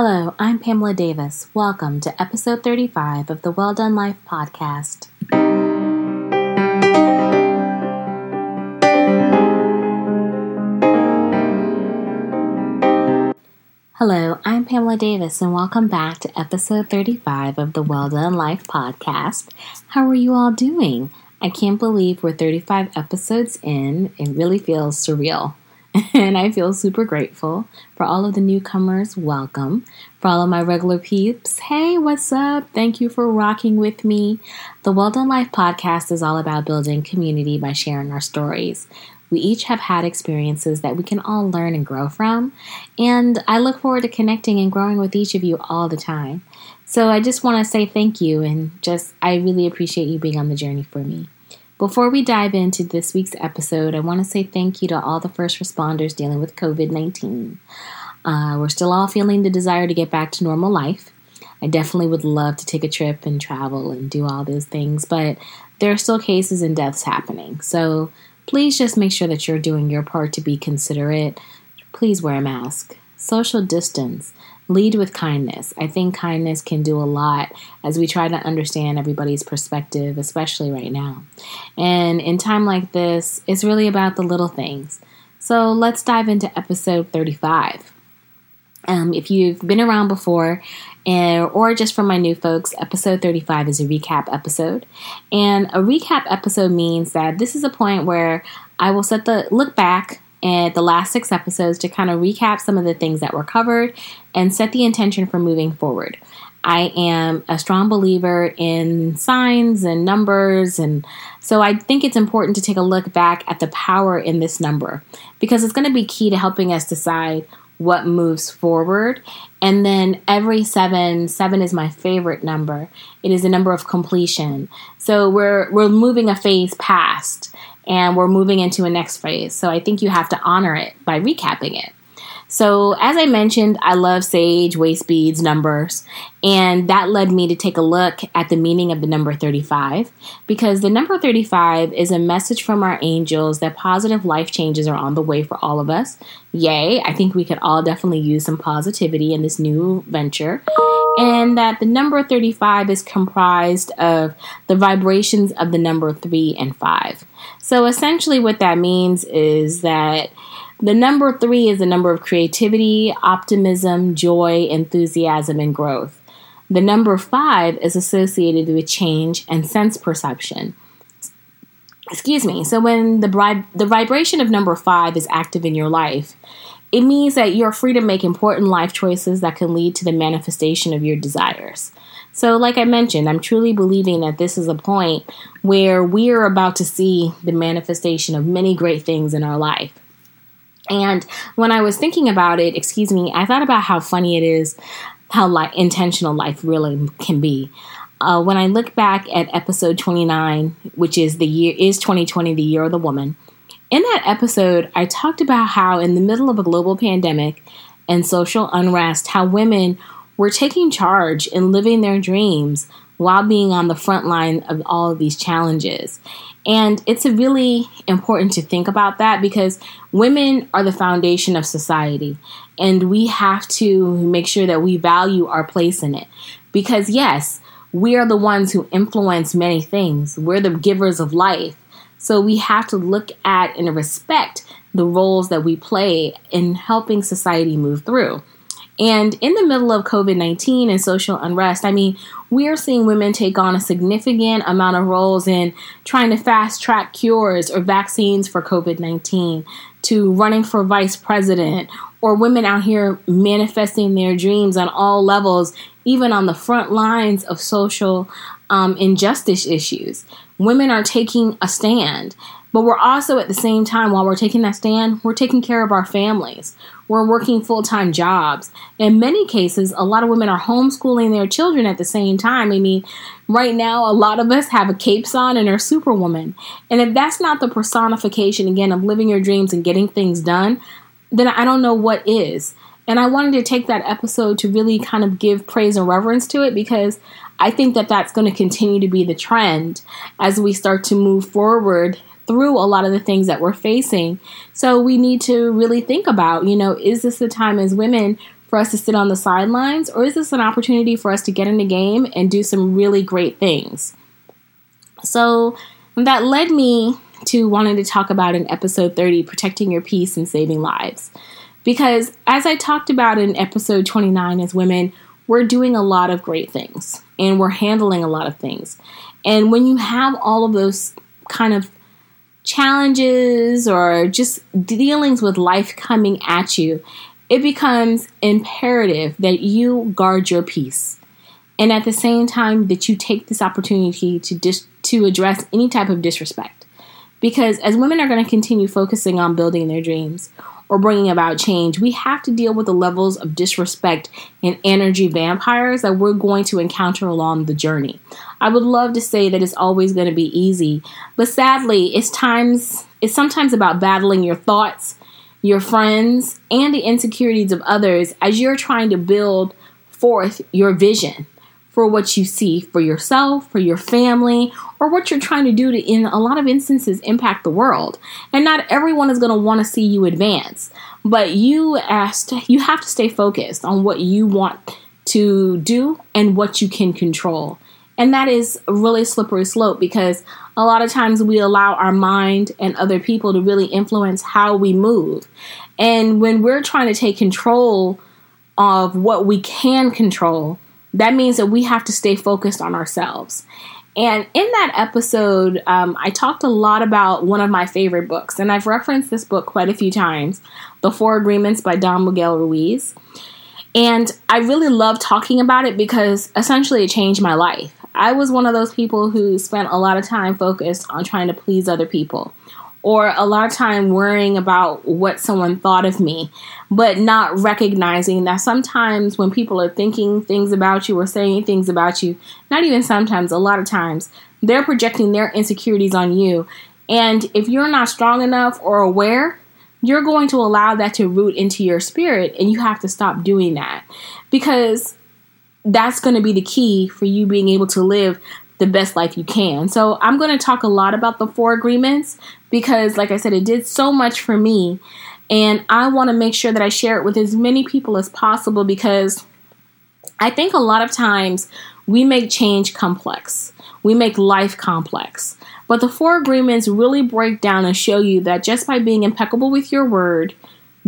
Hello, I'm Pamela Davis. Welcome to episode 35 of the Well Done Life podcast. Hello, I'm Pamela Davis, and welcome back to episode 35 of the Well Done Life podcast. How are you all doing? I can't believe we're 35 episodes in. It really feels surreal. and I feel super grateful for all of the newcomers. Welcome. For all of my regular peeps, hey, what's up? Thank you for rocking with me. The Well Done Life podcast is all about building community by sharing our stories. We each have had experiences that we can all learn and grow from, and I look forward to connecting and growing with each of you all the time. So I just want to say thank you and just I really appreciate you being on the journey for me. Before we dive into this week's episode, I want to say thank you to all the first responders dealing with COVID 19. Uh, we're still all feeling the desire to get back to normal life. I definitely would love to take a trip and travel and do all those things, but there are still cases and deaths happening. So please just make sure that you're doing your part to be considerate. Please wear a mask, social distance, lead with kindness. I think kindness can do a lot as we try to understand everybody's perspective, especially right now. And in time like this, it's really about the little things. So let's dive into episode 35. Um, if you've been around before, and, or just for my new folks, episode 35 is a recap episode. And a recap episode means that this is a point where I will set the look back and the last six episodes to kind of recap some of the things that were covered and set the intention for moving forward. I am a strong believer in signs and numbers, and so I think it's important to take a look back at the power in this number because it's going to be key to helping us decide what moves forward. And then every seven, seven is my favorite number. It is a number of completion. So we're we're moving a phase past and we're moving into a next phase. So I think you have to honor it by recapping it. So, as I mentioned, I love sage, waist beads, numbers, and that led me to take a look at the meaning of the number 35 because the number 35 is a message from our angels that positive life changes are on the way for all of us. Yay, I think we could all definitely use some positivity in this new venture. And that the number 35 is comprised of the vibrations of the number 3 and 5. So, essentially, what that means is that the number three is the number of creativity, optimism, joy, enthusiasm, and growth. The number five is associated with change and sense perception. Excuse me. So when the the vibration of number five is active in your life, it means that you're free to make important life choices that can lead to the manifestation of your desires. So, like I mentioned, I'm truly believing that this is a point where we are about to see the manifestation of many great things in our life. And when I was thinking about it, excuse me, I thought about how funny it is how like intentional life really can be. Uh, when I look back at episode 29, which is the year is 2020, the year of the woman. In that episode, I talked about how in the middle of a global pandemic and social unrest, how women were taking charge and living their dreams while being on the front line of all of these challenges. And it's really important to think about that because women are the foundation of society. And we have to make sure that we value our place in it. Because, yes, we are the ones who influence many things, we're the givers of life. So we have to look at and respect the roles that we play in helping society move through. And in the middle of COVID 19 and social unrest, I mean, we are seeing women take on a significant amount of roles in trying to fast track cures or vaccines for COVID 19, to running for vice president, or women out here manifesting their dreams on all levels, even on the front lines of social um, injustice issues. Women are taking a stand. But we're also at the same time, while we're taking that stand, we're taking care of our families. We're working full time jobs. In many cases, a lot of women are homeschooling their children at the same time. I mean, right now, a lot of us have a capes on and are superwoman. And if that's not the personification, again, of living your dreams and getting things done, then I don't know what is. And I wanted to take that episode to really kind of give praise and reverence to it because I think that that's going to continue to be the trend as we start to move forward through a lot of the things that we're facing. So we need to really think about, you know, is this the time as women for us to sit on the sidelines, or is this an opportunity for us to get in the game and do some really great things? So that led me to wanting to talk about in episode 30 protecting your peace and saving lives. Because as I talked about in episode 29, as women, we're doing a lot of great things and we're handling a lot of things. And when you have all of those kind of challenges or just dealings with life coming at you, it becomes imperative that you guard your peace. And at the same time that you take this opportunity to dis- to address any type of disrespect. Because as women are going to continue focusing on building their dreams or bringing about change, we have to deal with the levels of disrespect and energy vampires that we're going to encounter along the journey. I would love to say that it's always going to be easy, but sadly, it's times it's sometimes about battling your thoughts, your friends, and the insecurities of others as you're trying to build forth your vision for what you see for yourself, for your family, or what you're trying to do to, in a lot of instances, impact the world. And not everyone is going to want to see you advance, but you asked, you have to stay focused on what you want to do and what you can control. And that is a really slippery slope because a lot of times we allow our mind and other people to really influence how we move. And when we're trying to take control of what we can control, that means that we have to stay focused on ourselves. And in that episode, um, I talked a lot about one of my favorite books, and I've referenced this book quite a few times The Four Agreements by Don Miguel Ruiz. And I really love talking about it because essentially it changed my life. I was one of those people who spent a lot of time focused on trying to please other people or a lot of time worrying about what someone thought of me, but not recognizing that sometimes when people are thinking things about you or saying things about you, not even sometimes, a lot of times, they're projecting their insecurities on you. And if you're not strong enough or aware, you're going to allow that to root into your spirit, and you have to stop doing that because that's going to be the key for you being able to live the best life you can. So, I'm going to talk a lot about the four agreements because, like I said, it did so much for me. And I want to make sure that I share it with as many people as possible because I think a lot of times we make change complex, we make life complex. But the four agreements really break down and show you that just by being impeccable with your word,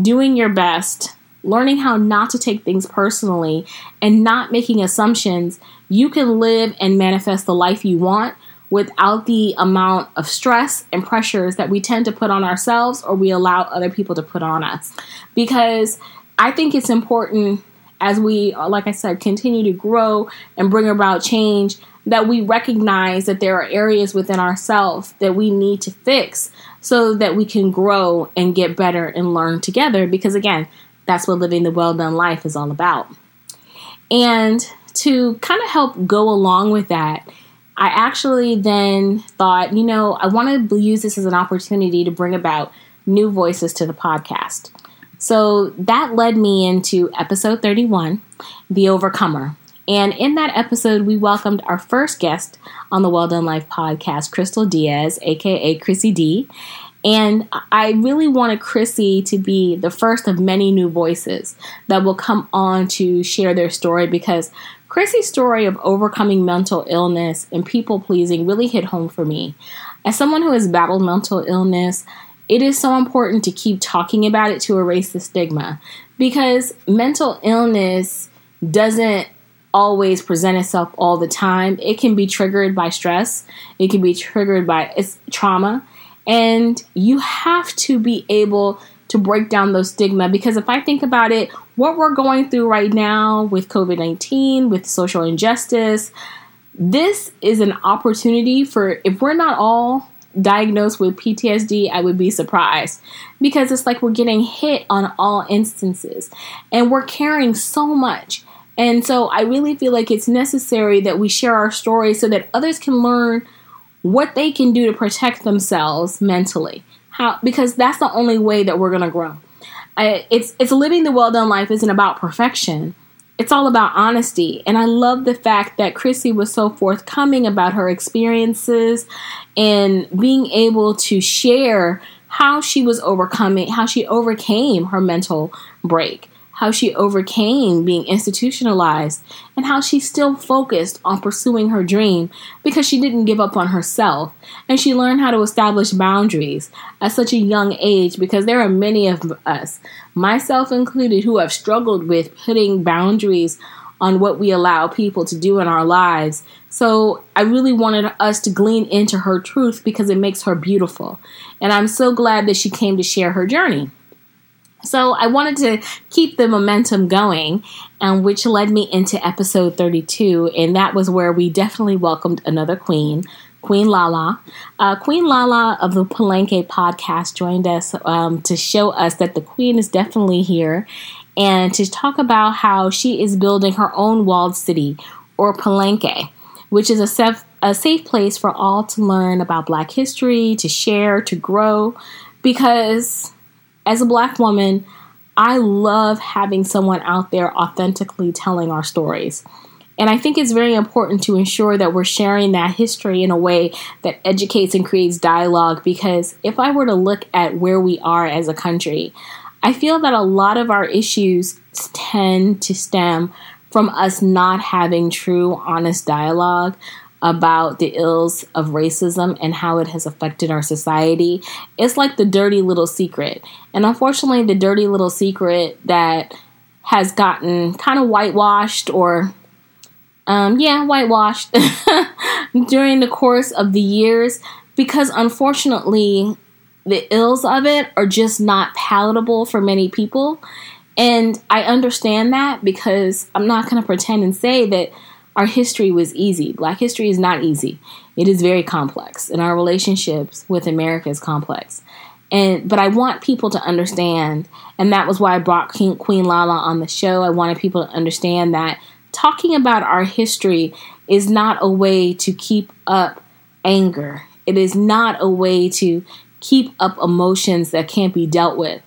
doing your best, learning how not to take things personally, and not making assumptions, you can live and manifest the life you want without the amount of stress and pressures that we tend to put on ourselves or we allow other people to put on us. Because I think it's important as we, like I said, continue to grow and bring about change that we recognize that there are areas within ourselves that we need to fix so that we can grow and get better and learn together. Because again, that's what living the well done life is all about. And to kind of help go along with that, I actually then thought, you know, I want to use this as an opportunity to bring about new voices to the podcast. So that led me into episode 31, The Overcomer. And in that episode, we welcomed our first guest on the Well Done Life podcast, Crystal Diaz, aka Chrissy D. And I really wanted Chrissy to be the first of many new voices that will come on to share their story because Chrissy's story of overcoming mental illness and people pleasing really hit home for me. As someone who has battled mental illness, it is so important to keep talking about it to erase the stigma because mental illness doesn't always present itself all the time. It can be triggered by stress, it can be triggered by trauma, and you have to be able to break down those stigma because if I think about it, what we're going through right now with COVID 19, with social injustice, this is an opportunity for, if we're not all diagnosed with PTSD, I would be surprised because it's like we're getting hit on all instances and we're carrying so much. And so I really feel like it's necessary that we share our story so that others can learn what they can do to protect themselves mentally how because that's the only way that we're going to grow. It's it's living the well done life isn't about perfection. It's all about honesty. And I love the fact that Chrissy was so forthcoming about her experiences and being able to share how she was overcoming, how she overcame her mental break, how she overcame being institutionalized, and how she still focused on pursuing her dream because she didn't give up on herself. And she learned how to establish boundaries at such a young age because there are many of us, myself included, who have struggled with putting boundaries on what we allow people to do in our lives. So I really wanted us to glean into her truth because it makes her beautiful. And I'm so glad that she came to share her journey. So I wanted to keep the momentum going, um, which led me into episode 32, and that was where we definitely welcomed another queen, Queen Lala. Uh, queen Lala of the Palenque podcast joined us um, to show us that the queen is definitely here and to talk about how she is building her own walled city or Palenque, which is a safe, a safe place for all to learn about Black history, to share, to grow. Because as a Black woman, I love having someone out there authentically telling our stories. And I think it's very important to ensure that we're sharing that history in a way that educates and creates dialogue. Because if I were to look at where we are as a country, I feel that a lot of our issues tend to stem from us not having true, honest dialogue about the ills of racism and how it has affected our society. It's like the dirty little secret. And unfortunately, the dirty little secret that has gotten kind of whitewashed or, um, yeah, whitewashed during the course of the years because unfortunately, the ills of it are just not palatable for many people. And I understand that because I'm not going to pretend and say that our history was easy. Black history is not easy. It is very complex, and our relationships with America is complex. And but I want people to understand, and that was why I brought King, Queen Lala on the show. I wanted people to understand that talking about our history is not a way to keep up anger. It is not a way to keep up emotions that can't be dealt with.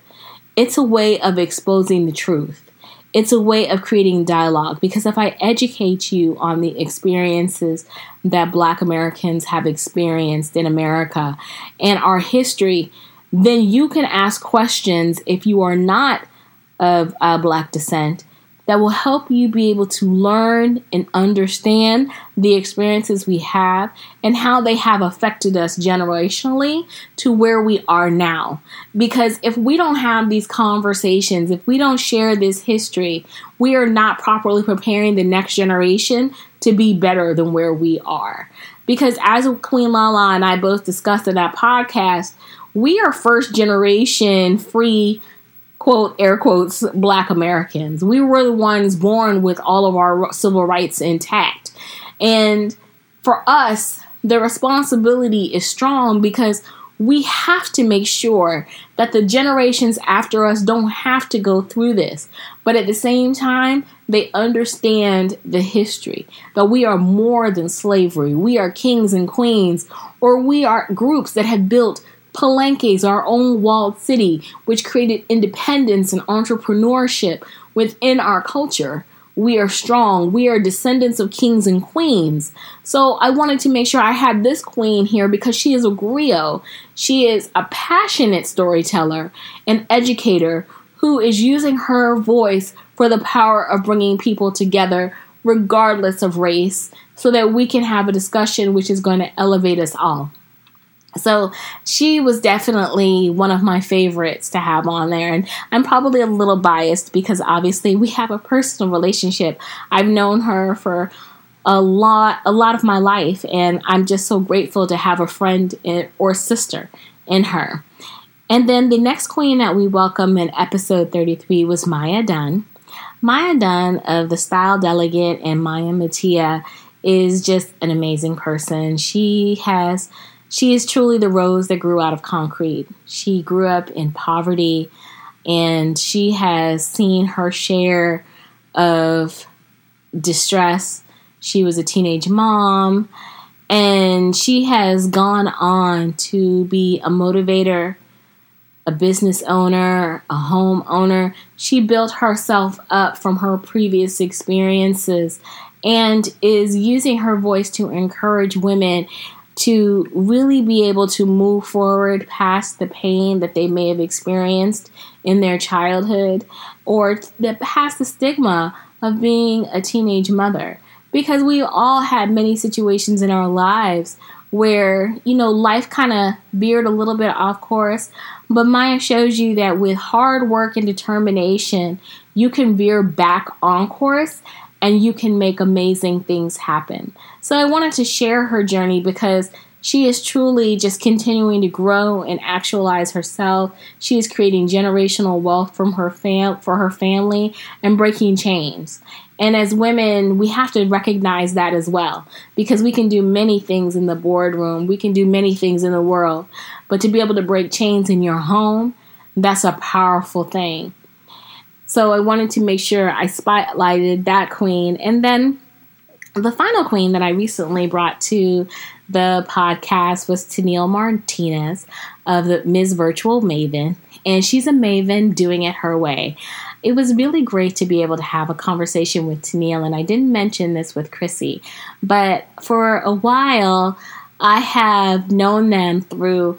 It's a way of exposing the truth. It's a way of creating dialogue because if I educate you on the experiences that Black Americans have experienced in America and our history, then you can ask questions if you are not of uh, Black descent that will help you be able to learn and understand the experiences we have and how they have affected us generationally to where we are now. Because if we don't have these conversations, if we don't share this history, we are not properly preparing the next generation to be better than where we are. Because as Queen Lala and I both discussed in that podcast, we are first generation free quote air quotes black Americans. We were the ones born with all of our civil rights intact. And for us, the responsibility is strong because we have to make sure that the generations after us don't have to go through this. But at the same time, they understand the history that we are more than slavery. We are kings and queens, or we are groups that have built Palenques, our own walled city, which created independence and entrepreneurship within our culture. We are strong. We are descendants of kings and queens. So I wanted to make sure I had this queen here because she is a griot. She is a passionate storyteller, an educator who is using her voice for the power of bringing people together, regardless of race, so that we can have a discussion which is going to elevate us all. So she was definitely one of my favorites to have on there. And I'm probably a little biased because obviously we have a personal relationship. I've known her for a lot a lot of my life and I'm just so grateful to have a friend or sister in her. And then the next queen that we welcome in episode 33 was Maya Dunn. Maya Dunn of the Style Delegate and Maya Mattia is just an amazing person. She has she is truly the rose that grew out of concrete. She grew up in poverty and she has seen her share of distress. She was a teenage mom and she has gone on to be a motivator, a business owner, a home owner. She built herself up from her previous experiences and is using her voice to encourage women to really be able to move forward past the pain that they may have experienced in their childhood or that past the stigma of being a teenage mother. Because we all had many situations in our lives where you know life kind of veered a little bit off course but maya shows you that with hard work and determination you can veer back on course and you can make amazing things happen so i wanted to share her journey because she is truly just continuing to grow and actualize herself. She is creating generational wealth from her fam- for her family and breaking chains. And as women, we have to recognize that as well because we can do many things in the boardroom, we can do many things in the world, but to be able to break chains in your home, that's a powerful thing. So I wanted to make sure I spotlighted that queen. And then the final queen that I recently brought to the podcast was Tennille Martinez of the Ms. Virtual Maven, and she's a maven doing it her way. It was really great to be able to have a conversation with Tennille, and I didn't mention this with Chrissy, but for a while, I have known them through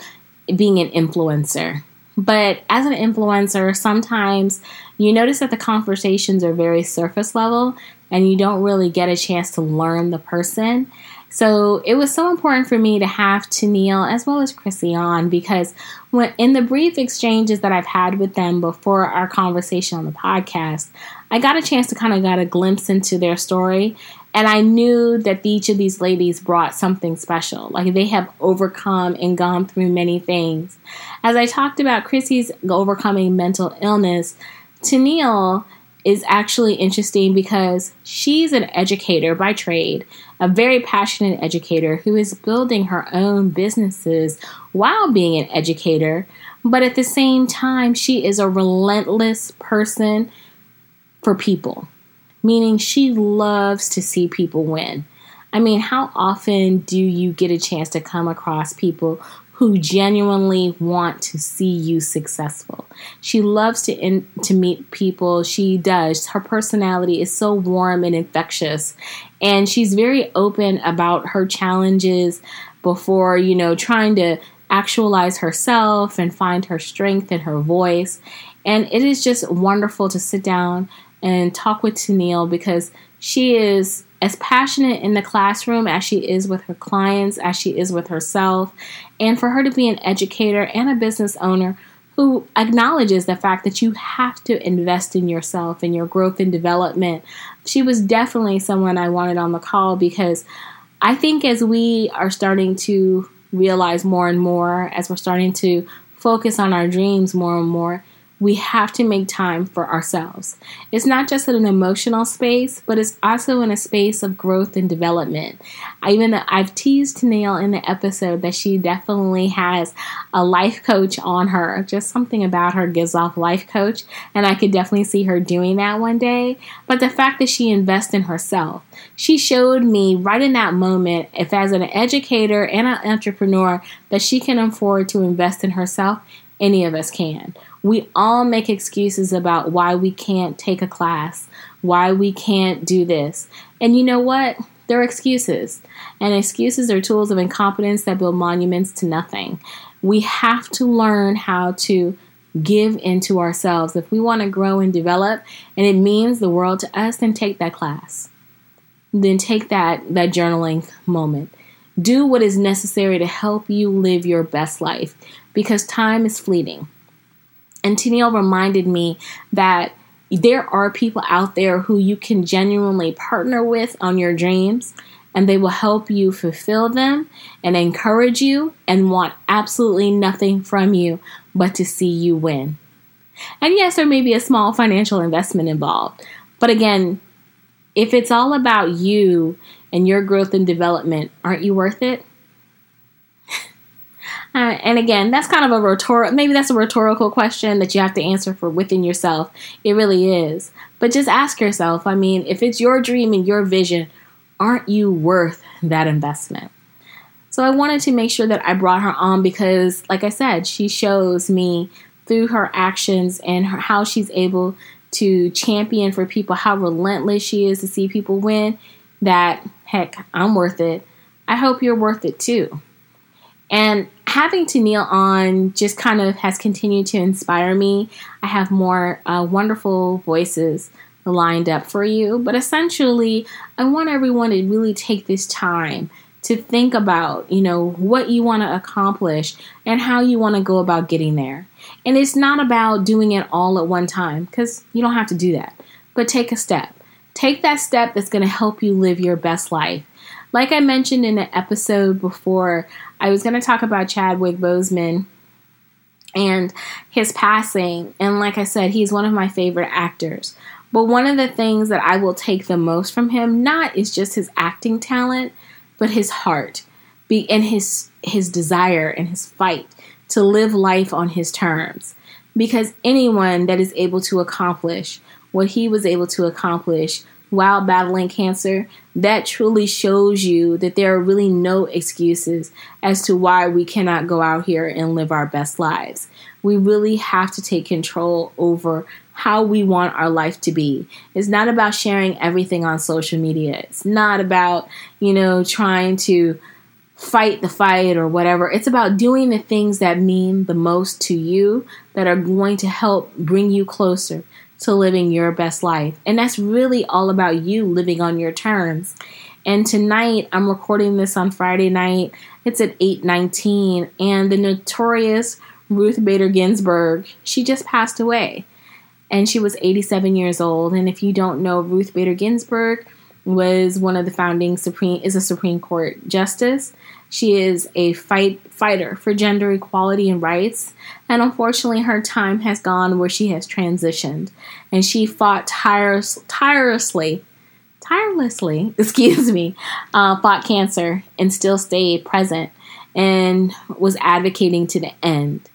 being an influencer. But as an influencer, sometimes you notice that the conversations are very surface level and you don't really get a chance to learn the person. So it was so important for me to have Tennille as well as Chrissy on because when in the brief exchanges that I've had with them before our conversation on the podcast, I got a chance to kind of get a glimpse into their story. And I knew that each of these ladies brought something special. Like they have overcome and gone through many things. As I talked about Chrissy's overcoming mental illness, Tennille is actually interesting because she's an educator by trade, a very passionate educator who is building her own businesses while being an educator. But at the same time, she is a relentless person for people, meaning she loves to see people win. I mean, how often do you get a chance to come across people who genuinely want to see you successful. She loves to in, to meet people. She does. Her personality is so warm and infectious, and she's very open about her challenges before, you know, trying to actualize herself and find her strength and her voice. And it is just wonderful to sit down and talk with Tennille because she is as passionate in the classroom as she is with her clients, as she is with herself, and for her to be an educator and a business owner who acknowledges the fact that you have to invest in yourself and your growth and development. She was definitely someone I wanted on the call because I think as we are starting to realize more and more, as we're starting to focus on our dreams more and more, we have to make time for ourselves. It's not just an emotional space, but it's also in a space of growth and development. I even I've teased Tennille in the episode that she definitely has a life coach on her. Just something about her gives off life coach, and I could definitely see her doing that one day. But the fact that she invests in herself, she showed me right in that moment, if as an educator and an entrepreneur, that she can afford to invest in herself, any of us can we all make excuses about why we can't take a class, why we can't do this. And you know what? They're excuses. And excuses are tools of incompetence that build monuments to nothing. We have to learn how to give into ourselves. If we want to grow and develop, and it means the world to us, then take that class. Then take that, that journaling moment. Do what is necessary to help you live your best life because time is fleeting. And Tennille reminded me that there are people out there who you can genuinely partner with on your dreams and they will help you fulfill them and encourage you and want absolutely nothing from you but to see you win. And yes, there may be a small financial investment involved, but again, if it's all about you and your growth and development, aren't you worth it? Uh, and again, that's kind of a rhetorical, maybe that's a rhetorical question that you have to answer for within yourself. It really is. But just ask yourself I mean, if it's your dream and your vision, aren't you worth that investment? So I wanted to make sure that I brought her on because, like I said, she shows me through her actions and her, how she's able to champion for people, how relentless she is to see people win, that heck, I'm worth it. I hope you're worth it too. And having Tennille on just kind of has continued to inspire me. I have more uh, wonderful voices lined up for you, but essentially, I want everyone to really take this time to think about, you know, what you want to accomplish and how you want to go about getting there. And it's not about doing it all at one time because you don't have to do that, but take a step. Take that step that's going to help you live your best life. Like I mentioned in an episode before, I was going to talk about Chadwick Boseman and his passing. And like I said, he's one of my favorite actors. But one of the things that I will take the most from him, not is just his acting talent, but his heart, be and his his desire and his fight to live life on his terms. Because anyone that is able to accomplish what he was able to accomplish while battling cancer, that truly shows you that there are really no excuses as to why we cannot go out here and live our best lives. We really have to take control over how we want our life to be. It's not about sharing everything on social media. It's not about, you know, trying to fight the fight or whatever. It's about doing the things that mean the most to you that are going to help bring you closer to living your best life. And that's really all about you living on your terms. And tonight I'm recording this on Friday night. It's at 8:19 and the notorious Ruth Bader Ginsburg, she just passed away. And she was 87 years old. And if you don't know, Ruth Bader Ginsburg was one of the founding Supreme is a Supreme Court justice. She is a fight fighter for gender equality and rights, and unfortunately, her time has gone where she has transitioned, and she fought tirelessly, tirelessly, excuse me, uh, fought cancer and still stayed present and was advocating to the end.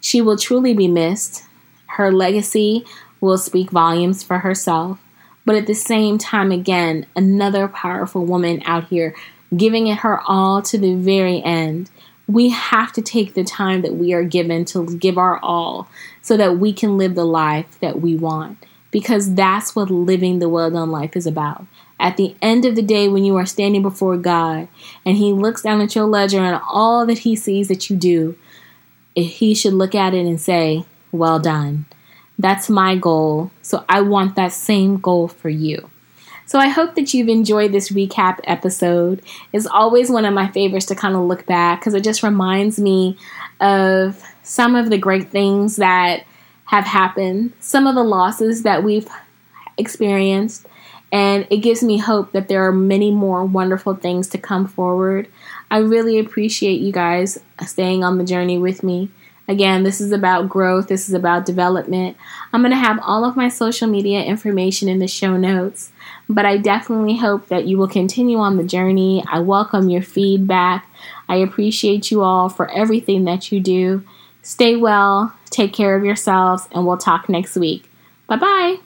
She will truly be missed. Her legacy will speak volumes for herself, but at the same time, again, another powerful woman out here giving it her all to the very end. We have to take the time that we are given to give our all so that we can live the life that we want. Because that's what living the well done life is about. At the end of the day, when you are standing before God and He looks down at your ledger and all that He sees that you do, eh, He should look at it and say, Well done. That's my goal. So I want that same goal for you. So I hope that you've enjoyed this recap episode. It's always one of my favorites to kind of look back because it just reminds me of some of the great things that have happened, some of the losses that we've experienced, and it gives me hope that there are many more wonderful things to come forward. I really appreciate you guys staying on the journey with me. Again, this is about growth, this is about development. I'm going to have all of my social media information in the show notes. But I definitely hope that you will continue on the journey. I welcome your feedback. I appreciate you all for everything that you do. Stay well, take care of yourselves, and we'll talk next week. Bye bye.